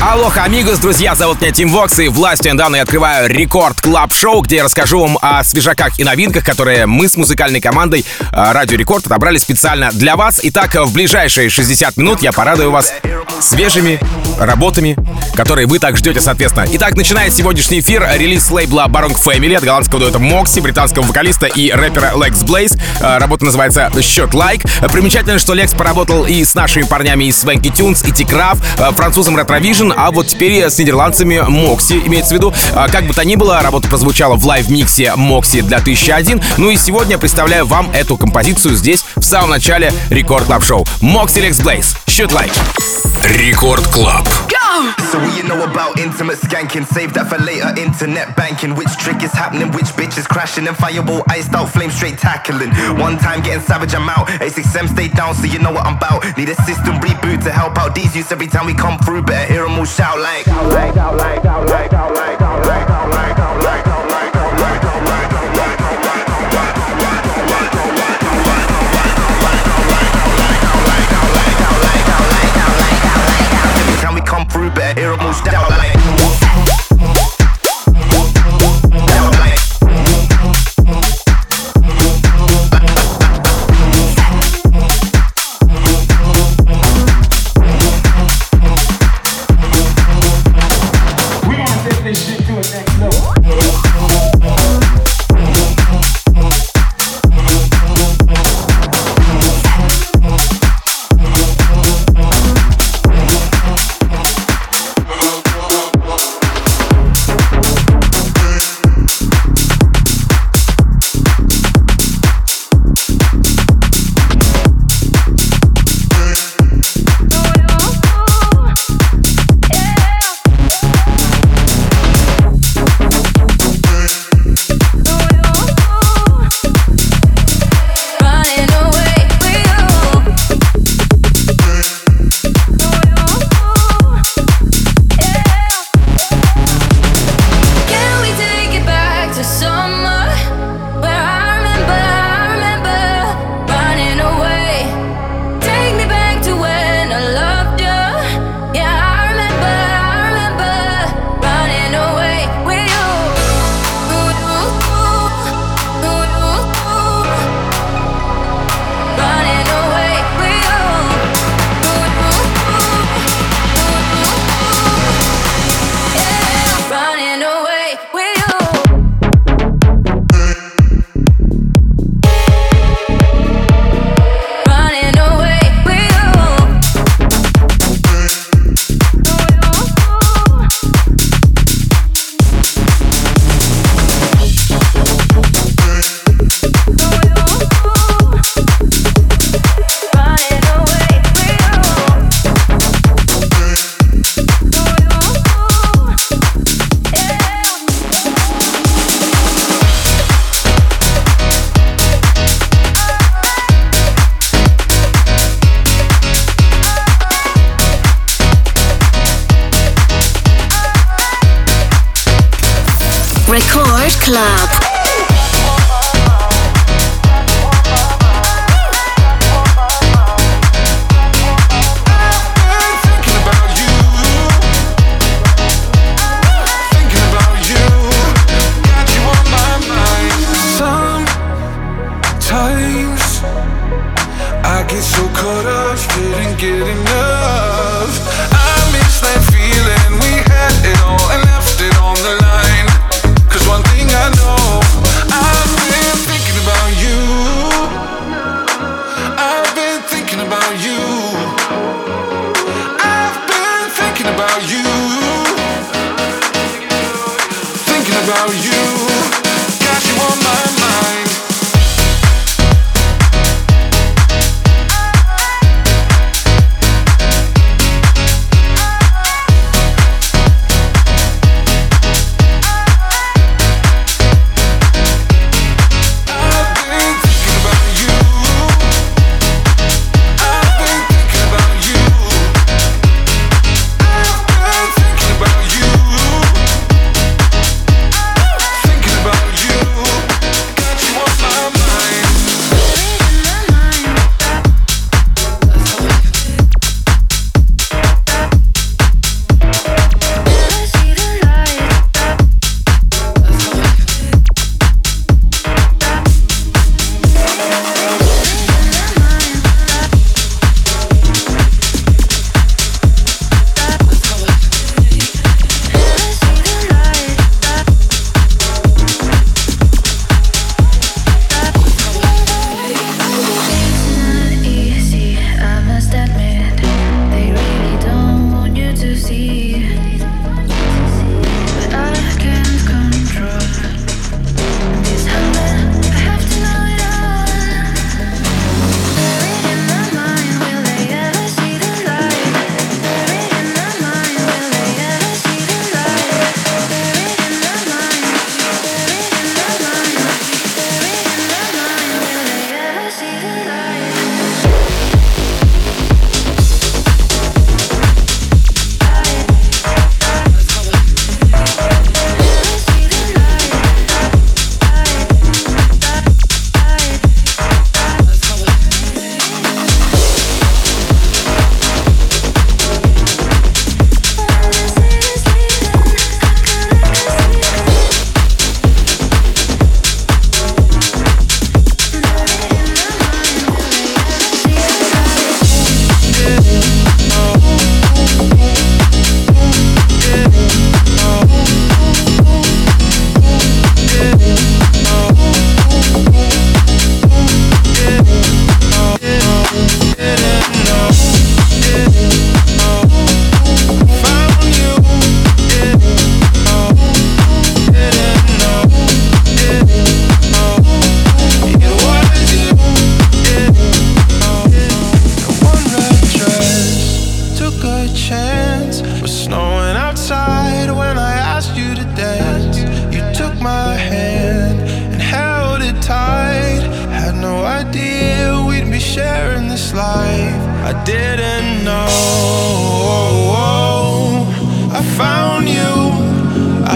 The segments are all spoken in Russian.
Алло, амигос, друзья, зовут меня Тим Вокс, и властью, данной мне, я открываю Record Club Show, где я расскажу вам о свежаках и новинках, которые мы с музыкальной командой э, Радио Рекорд отобрали специально для вас. Итак, в ближайшие 60 минут я порадую вас свежими работами, которые вы так ждете, соответственно. Итак, начинает сегодняшний эфир релиз лейбла Barong Family от голландского дуэта Moksi, британского вокалиста и рэпера Lex Blaze. Э, работа называется Shot Like. Примечательно, что Лекс поработал и с нашими парнями из Swanky Tunes, и э, французом Vision, а вот теперь с нидерландцами Мокси, имеется в виду. А, как бы то ни было, работа прозвучала в лайв-миксе Мокси для 1001. Ну и сегодня представляю вам эту композицию здесь, в самом начале Рекорд Клаб Шоу. Мокси Лекс Блейз. Shoot Like. Рекорд Клаб. So what you know about intimate skanking? Save that for later. Internet banking. Which trick is happening? Which bitch is crashing? And fireball iced out, flame straight tackling. One time getting savage, I'm out. A6M stay down, so you know what I'm about. Need a system reboot to help out these youths every time we come through. Better hear them all shout like. Out like, out like, out like, out like, out like, out like, Record Club.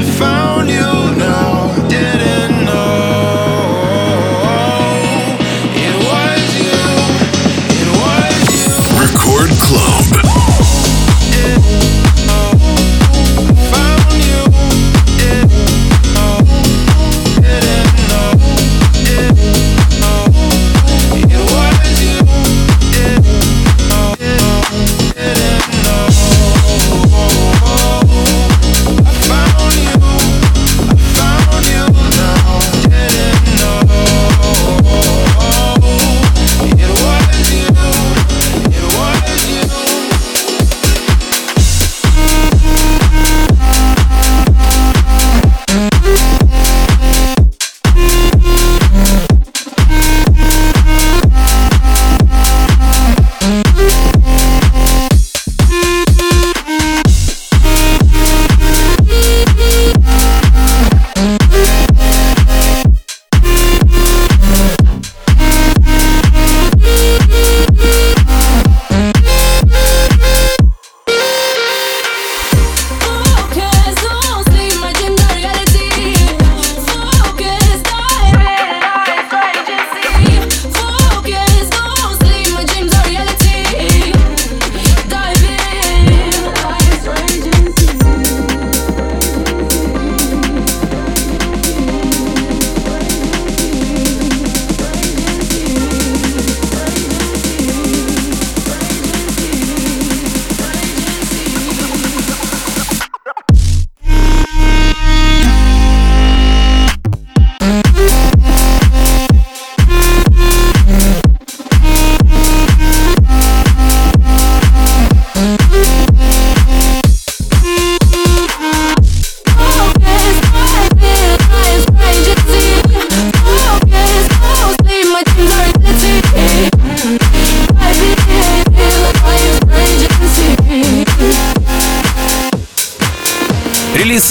found you.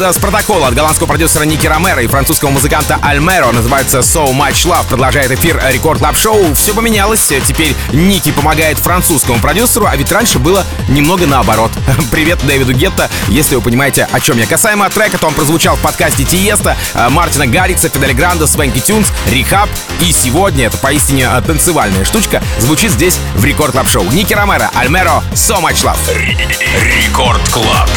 С протокола от голландского продюсера Ники Ромера и французского музыканта Альмеро. Называется So Much Love. Продолжает эфир Record Club Show. Все поменялось. Теперь Ники помогает французскому продюсеру, а ведь раньше было немного наоборот. Привет Дэвиду Гетта, если вы понимаете, о чем я. Касаемо трека, то он прозвучал в подкасте Тиеста, Мартина Гаррикса, Федде Ле Гранда, Swanky Tunes, R3hab. И сегодня, это поистине танцевальная штучка, звучит здесь в Record Club Show. Ники Ромеро, Альмеро, So Much Love. Record Club.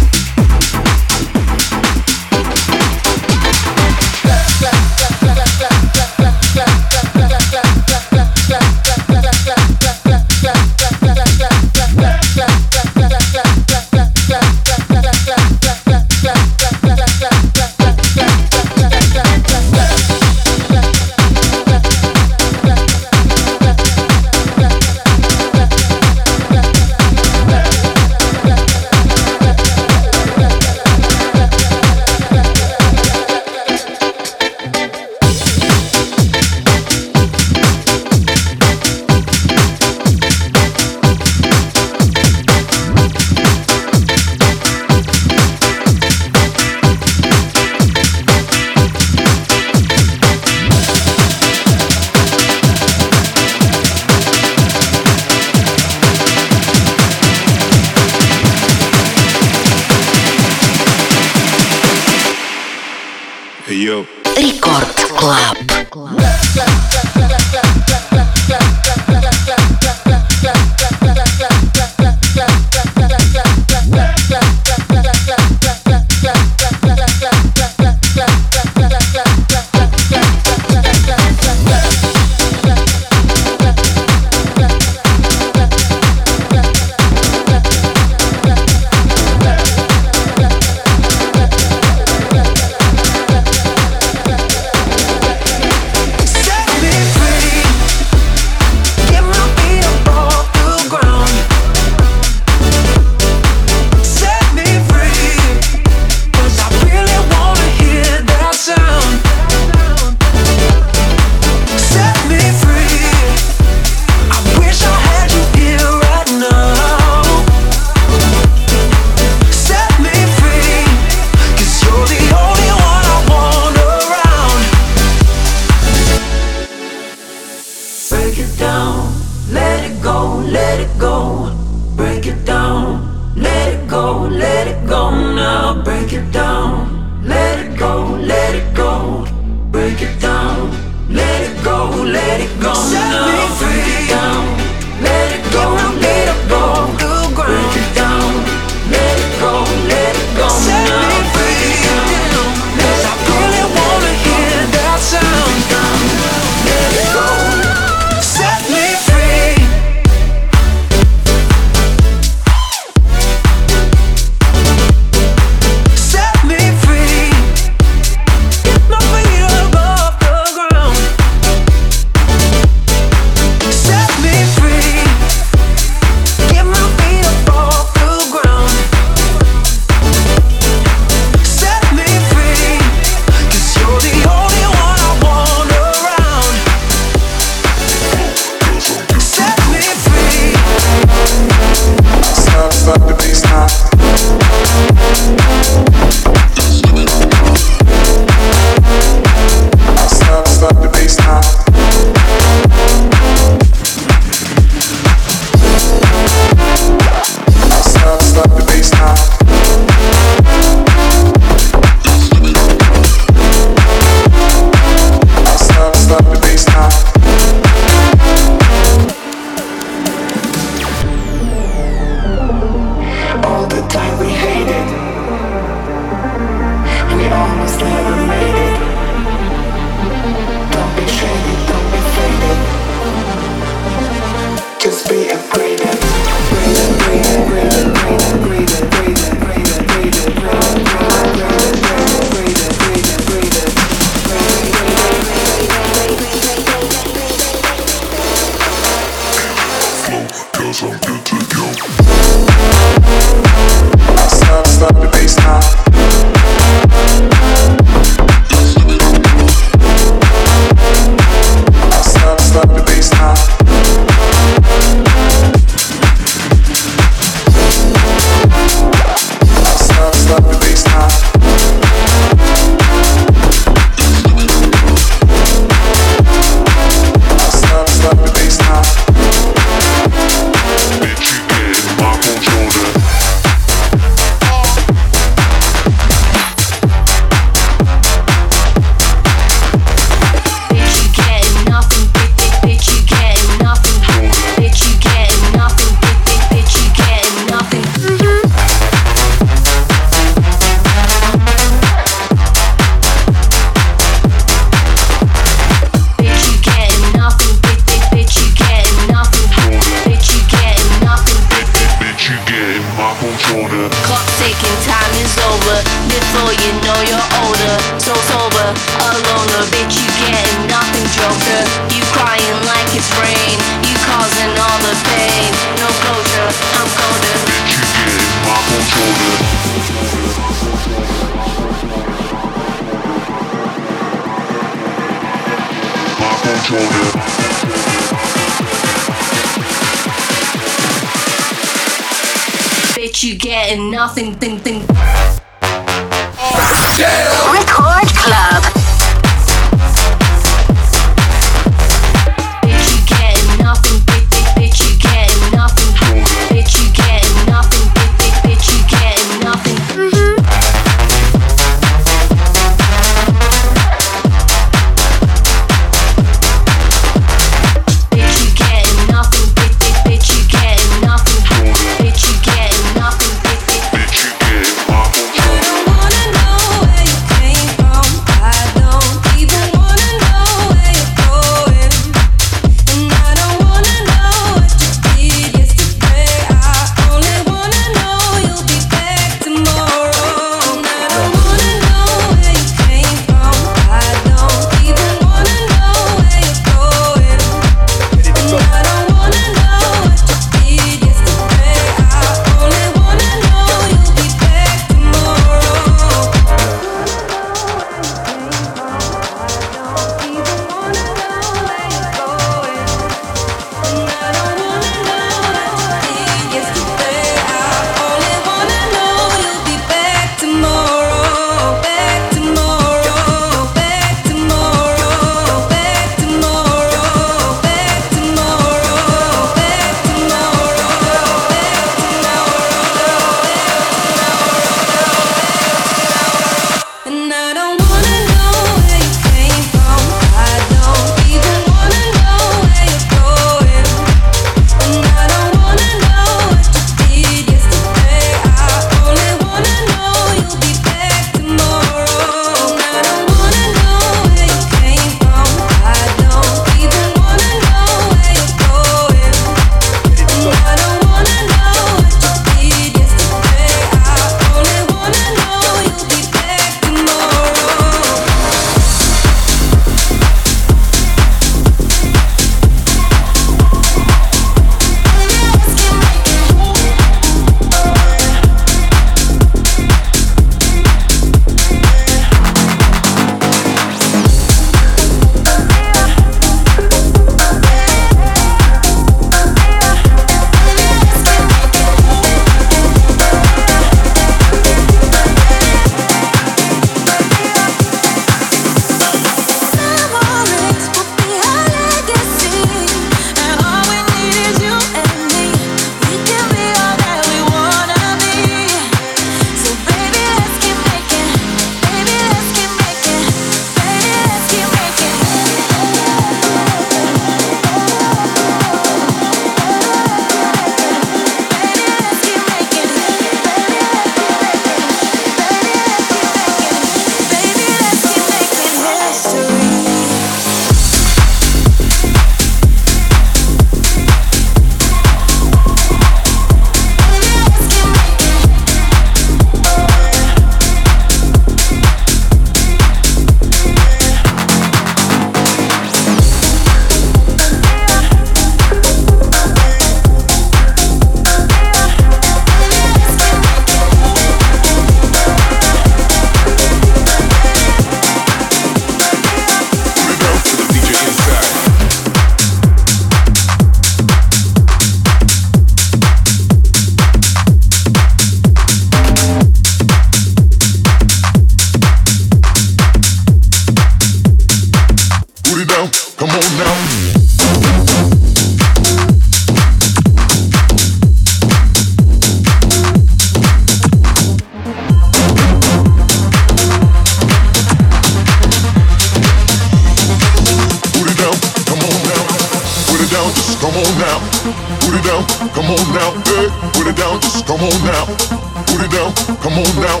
Put it down, come on now,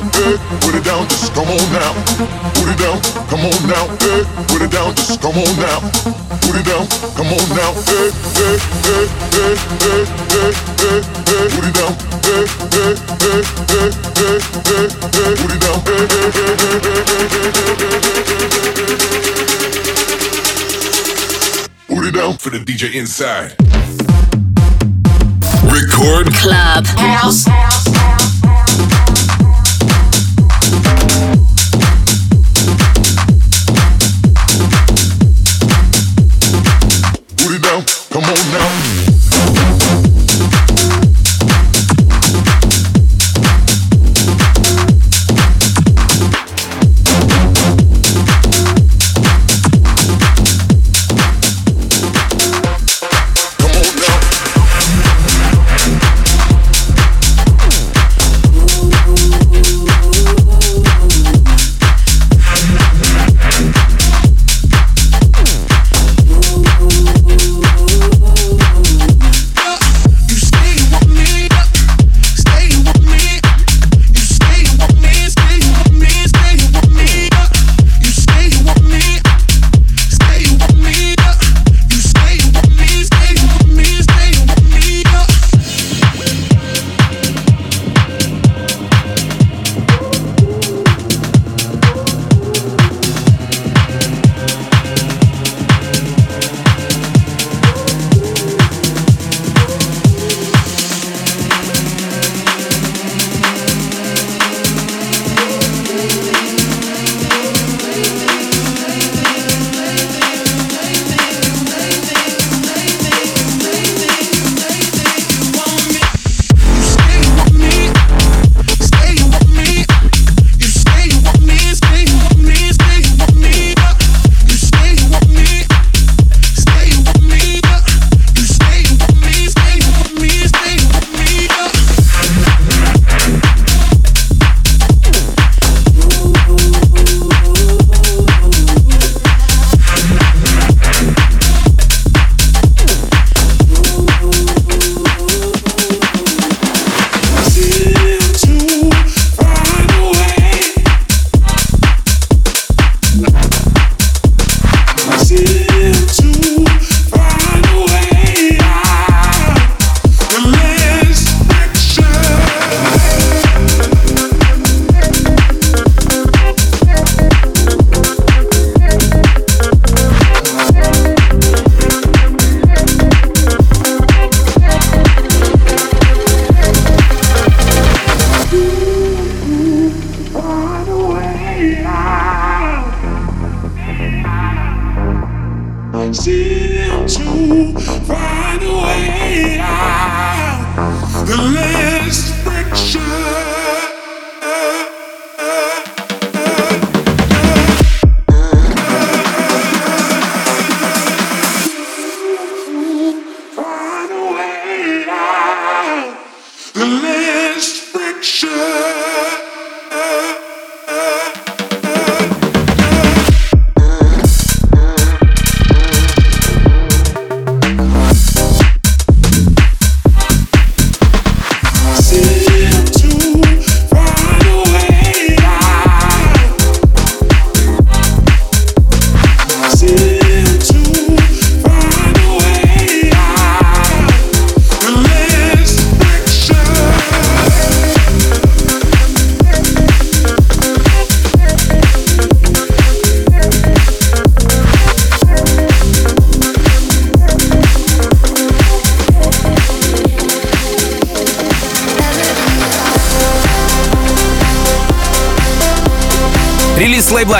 put it down, just come on now, put it down, come on now, put it down, just come on now, put it down, come on now, hey, hey, hey, hey, hey, hey, hey, put it down, hey, hey, hey, hey, hey, hey, hey, put it down, put it down For the DJ inside. Record Club. House. Put it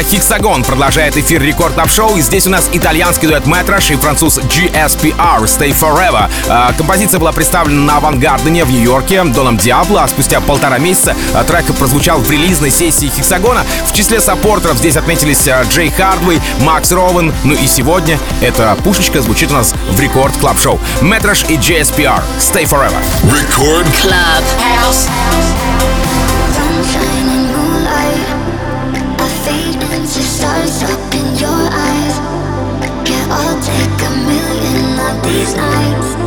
Лейбла Hexagon продолжает эфир Record Club Show. И здесь у нас итальянский дуэт Мэтраш и француз GSPR Stay Forever. А, композиция была представлена на Авангардене в Нью-Йорке Доном Диабло, а спустя полтора месяца а, трек прозвучал в релизной сессии Hexagon. В числе саппортеров здесь отметились а, Джей Хардвей, Макс Роуэн. Ну и сегодня эта пушечка звучит у нас в Record Club Show. Мэтраш и GSPR Stay Forever. Record Club. Sunshine these nights.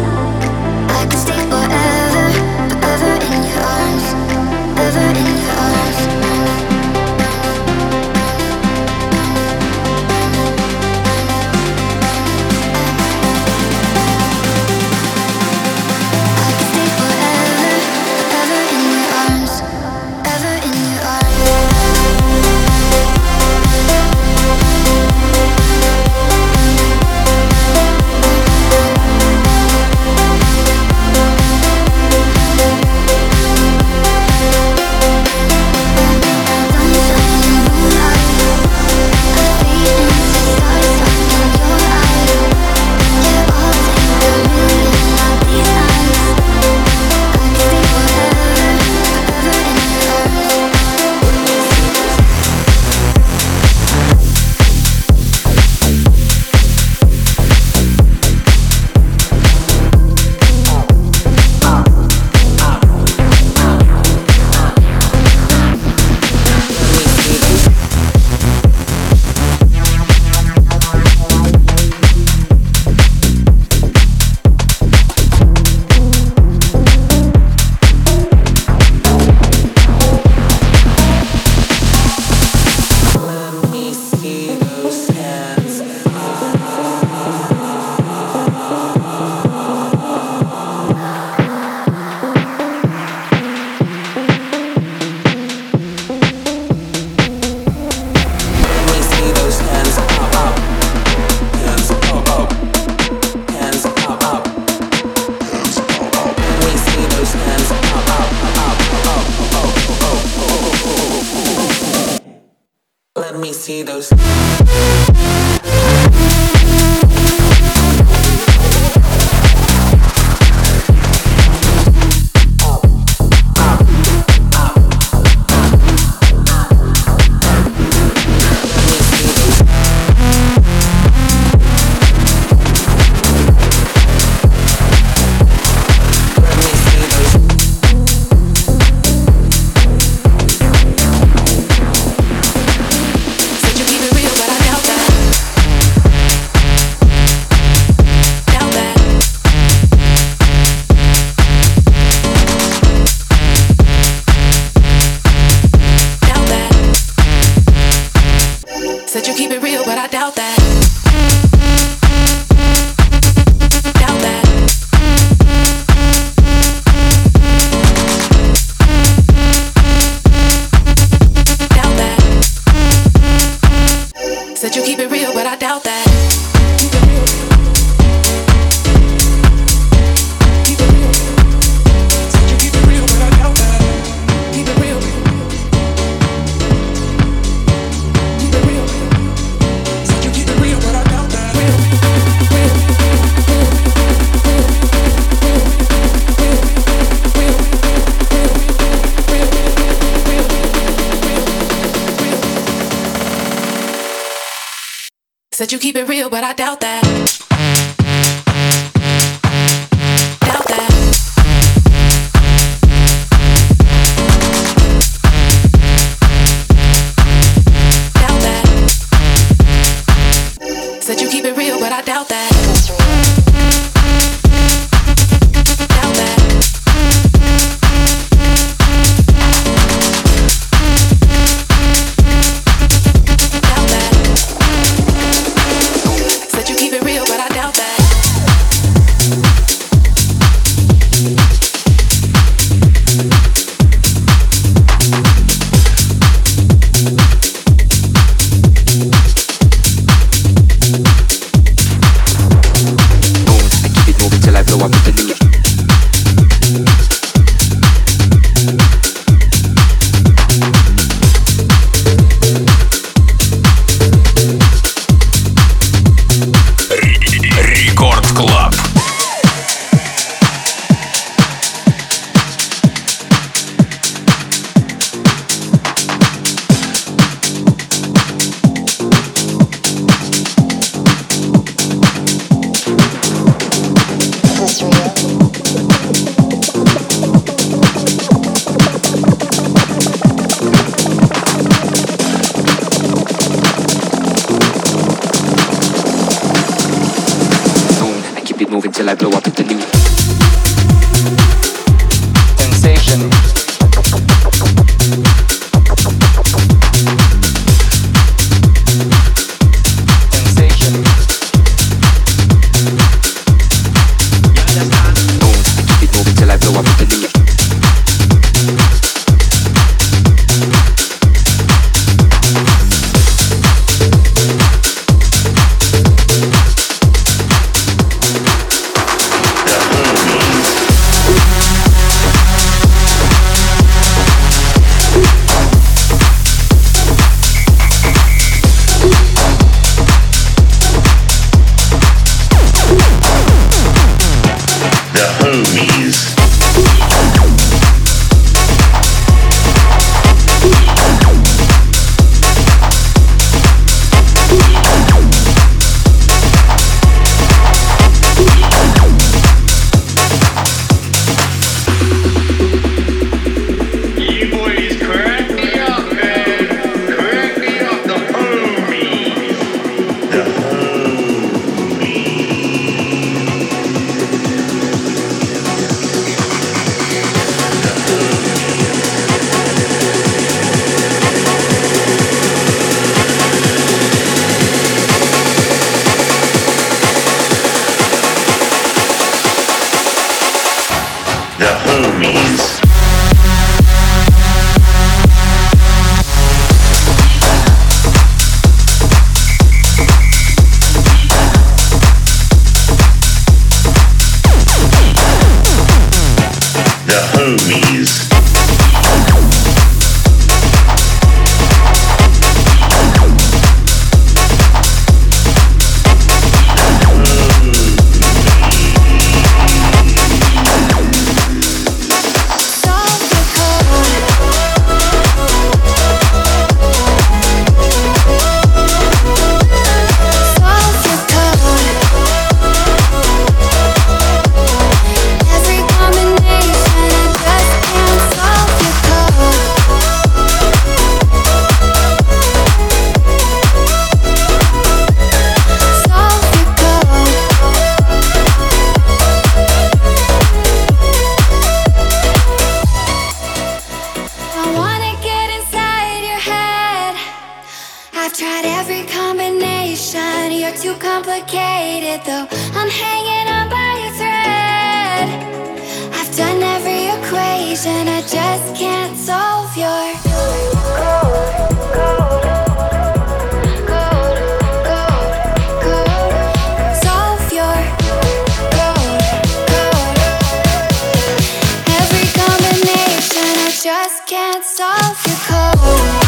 Oh.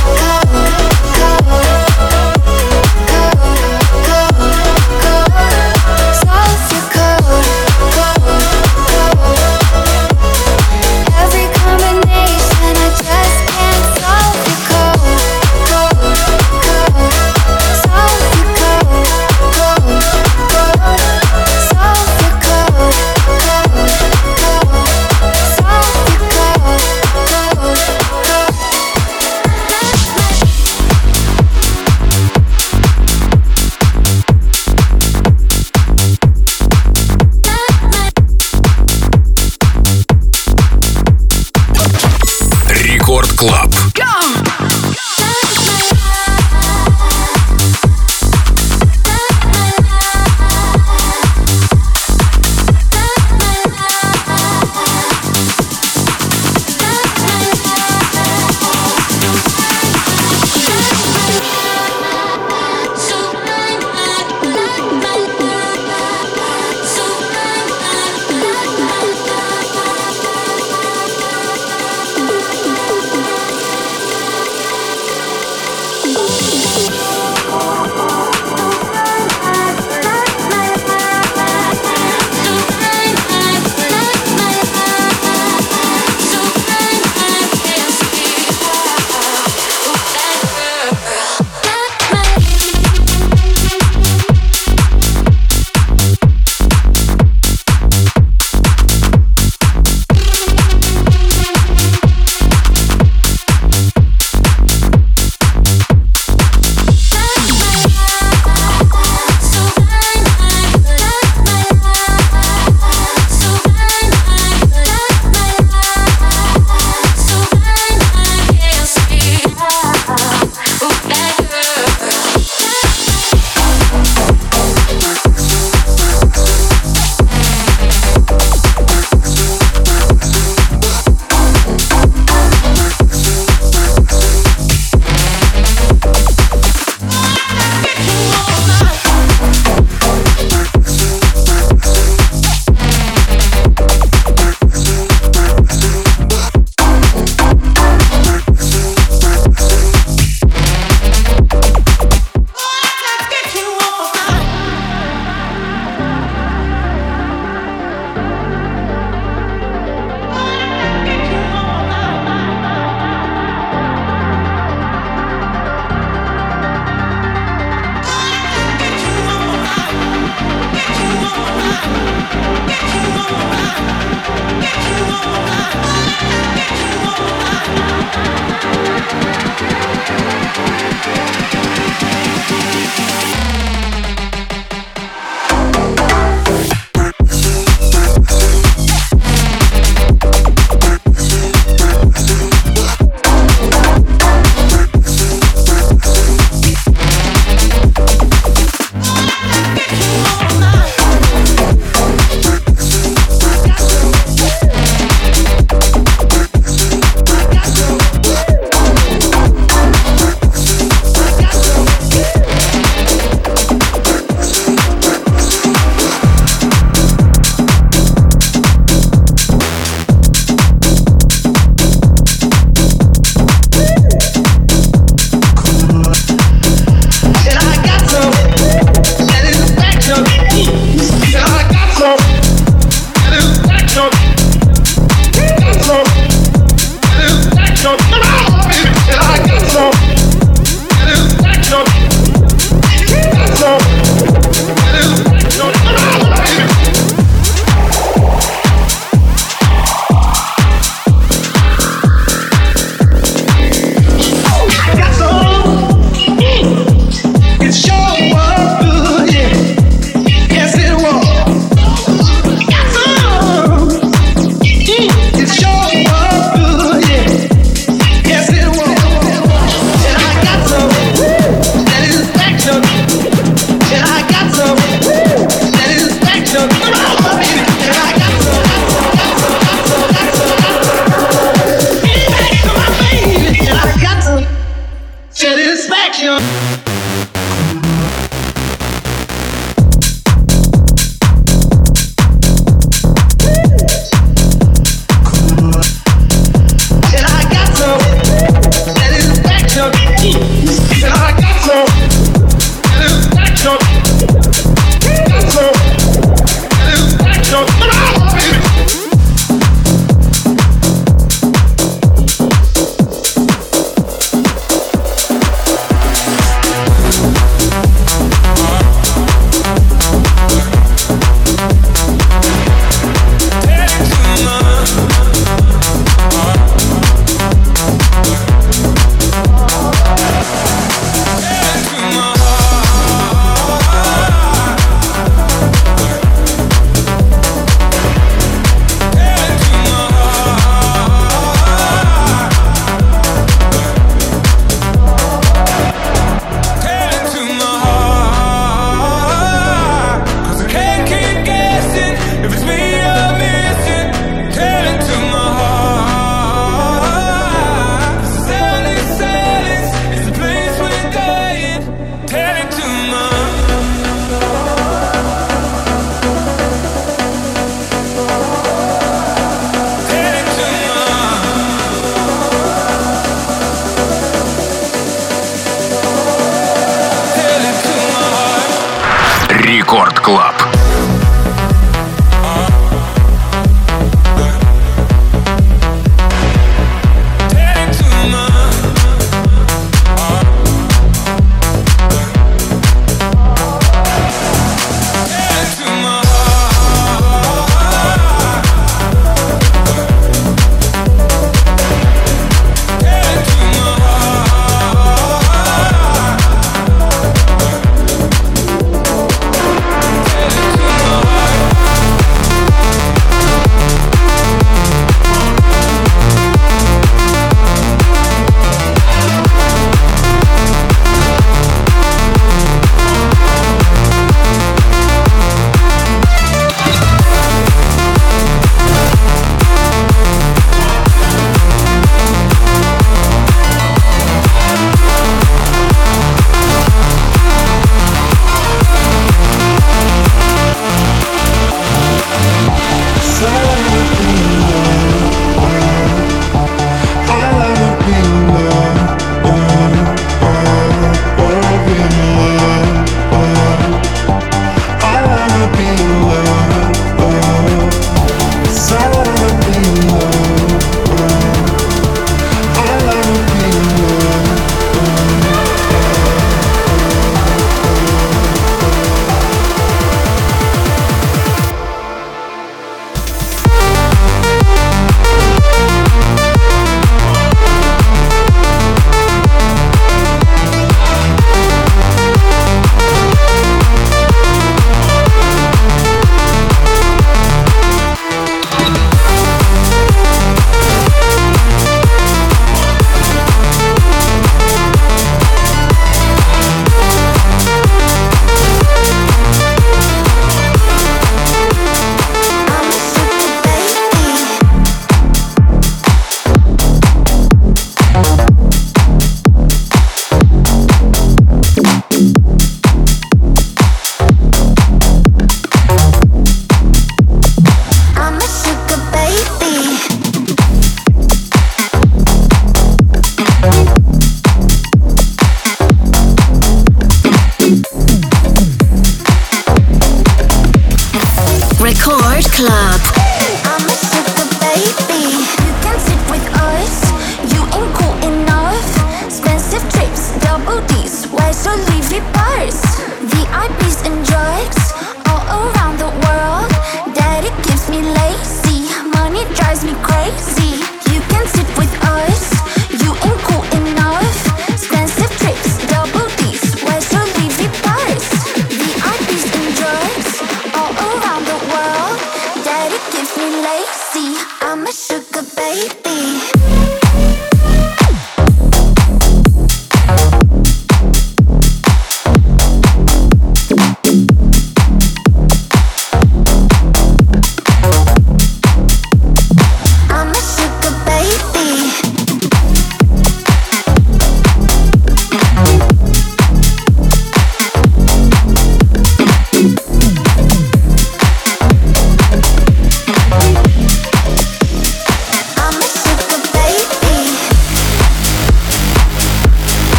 Sugar baby.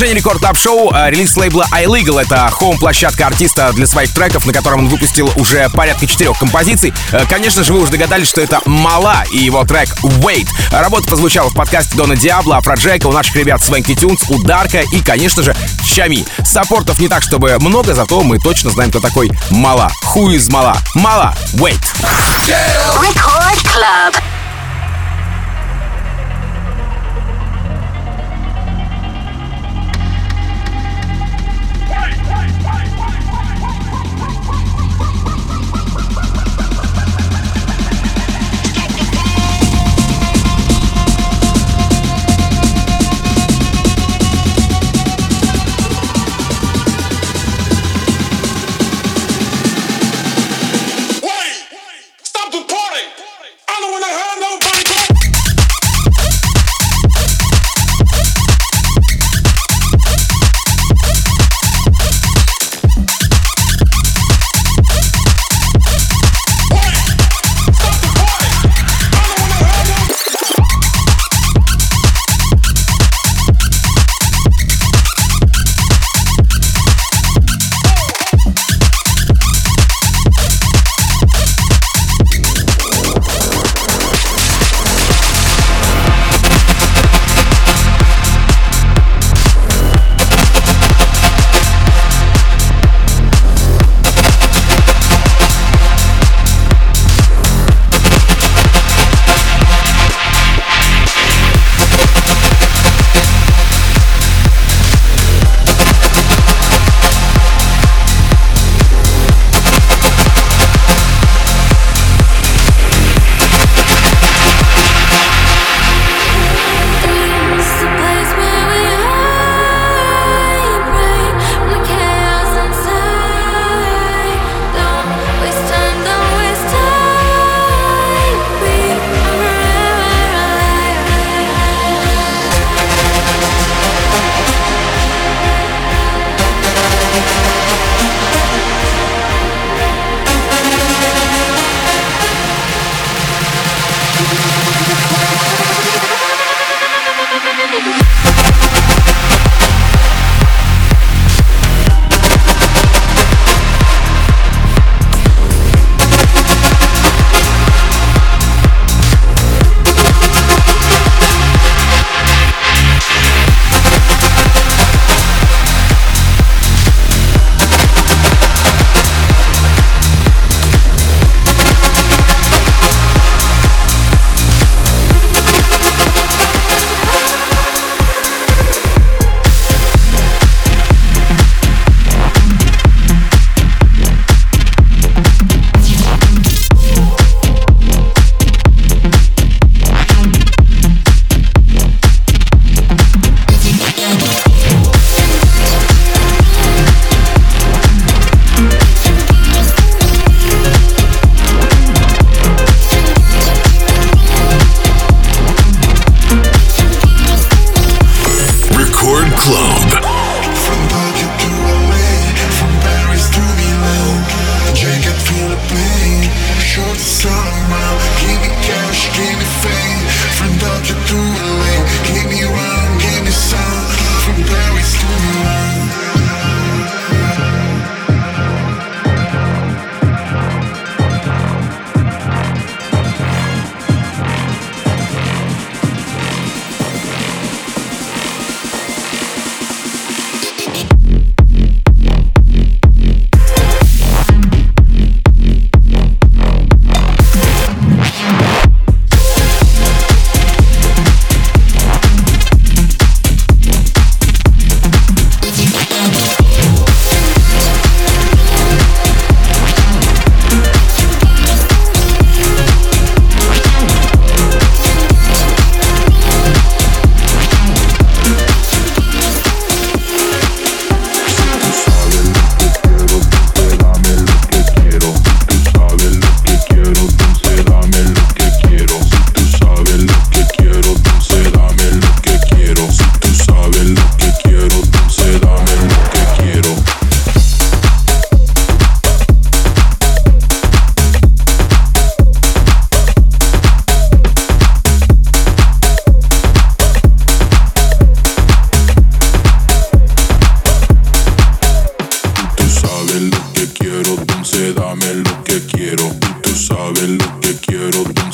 Продолжение рекорд клаб шоу релиз лейбла iLegal. Это хоум-площадка артиста для своих треков, на котором он выпустил уже порядка четырех композиций. Э, Конечно же, вы уже догадались, что это Мала и его трек Wait. Работа прозвучала в подкасте Дона Диабло, Афроджека, у наших ребят Свенки Тюнс, Ударка и, конечно же, Чами. Саппортов не так, чтобы много, зато мы точно знаем, кто такой Мала. Who is Мала? Мала, Wait. Record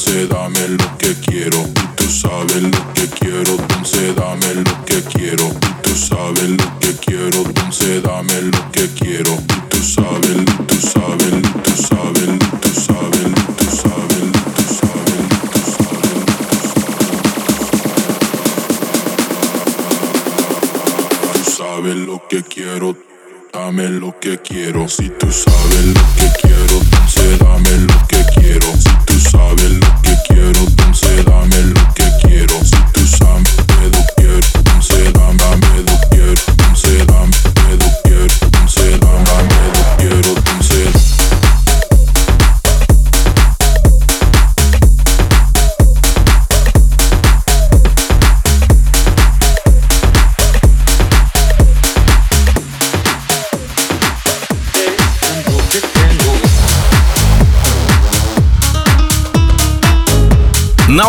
dame lo que quiero.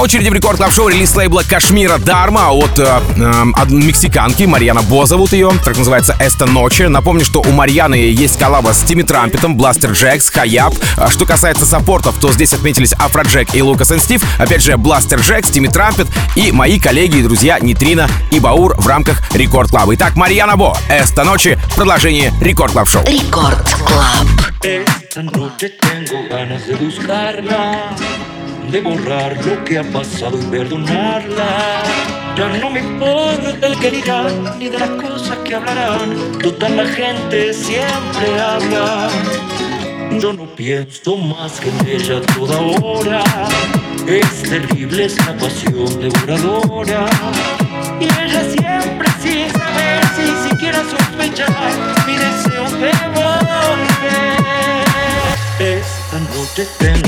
Очереди в Record Club Show релиз лейбла KSHMR Dharma от э, э, мексиканки Марьяна Бо зовут ее, так называется Esta Noche. Напомню, что у Марьяны есть коллаба с Тимми Трампетом, Blasterjaxx, R3hab. А Что касается саппортов, то здесь отметились Афро Джек и Лукас и Стив. Опять же, Blasterjaxx, Тимми Трампет и мои коллеги и друзья Нитрина и Баур в рамках Record Club а. Итак, Марьяна Бо, Esta Noche, продолжение Record Club Show. Record Club. Esta noche tengo ganas de buscarla, de borrar lo que ha pasado y perdonarla. Ya no me importa el que dirán, ni de las cosas que hablarán. Toda la gente siempre habla. Yo no pienso más que en ella toda hora. Es terrible esta pasión devoradora. Y ella siempre sin saber, sin siquiera sospechar, mi deseo de volver. Esta noche tengo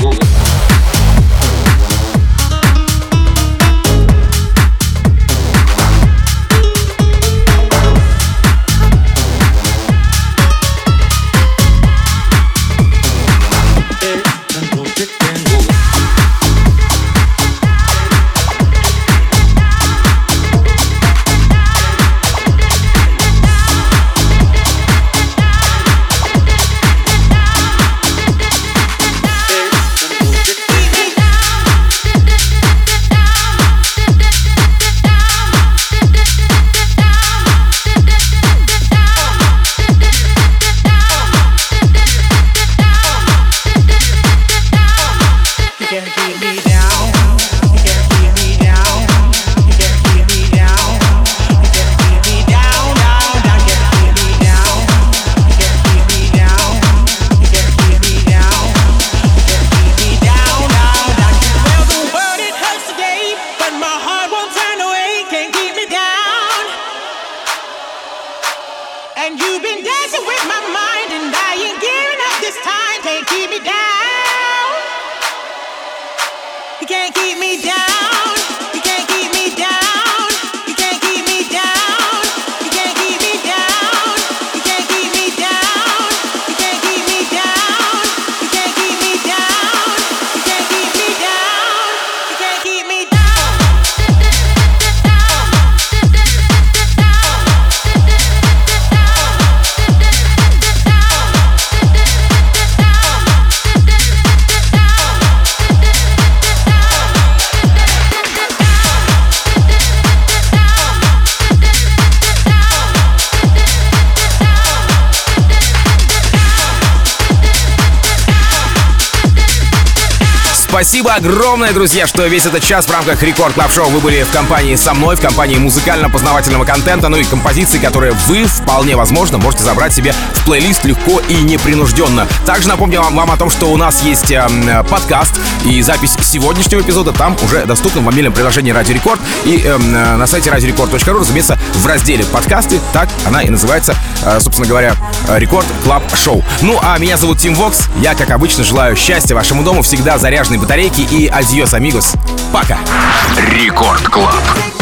Спасибо огромное, друзья, что весь этот час в рамках Record Club Show вы были в компании со мной, в компании музыкально-познавательного контента, ну и композиции, которые вы, вполне возможно, можете забрать себе в плейлист легко и непринужденно. Также напомню вам, вам о том, что у нас есть эм, подкаст и запись сегодняшнего эпизода там уже доступна в мобильном приложении Радио Рекорд и эм, э, на сайте radiorecord.ru, разумеется, в разделе подкасты, так она и называется, э, собственно говоря, э, Record Club Show. Ну, а меня зовут Тим Вокс, я, как обычно, желаю счастья вашему дому, всегда заряженной батарейки и адьос, амигос. Пока! Рекорд Клаб.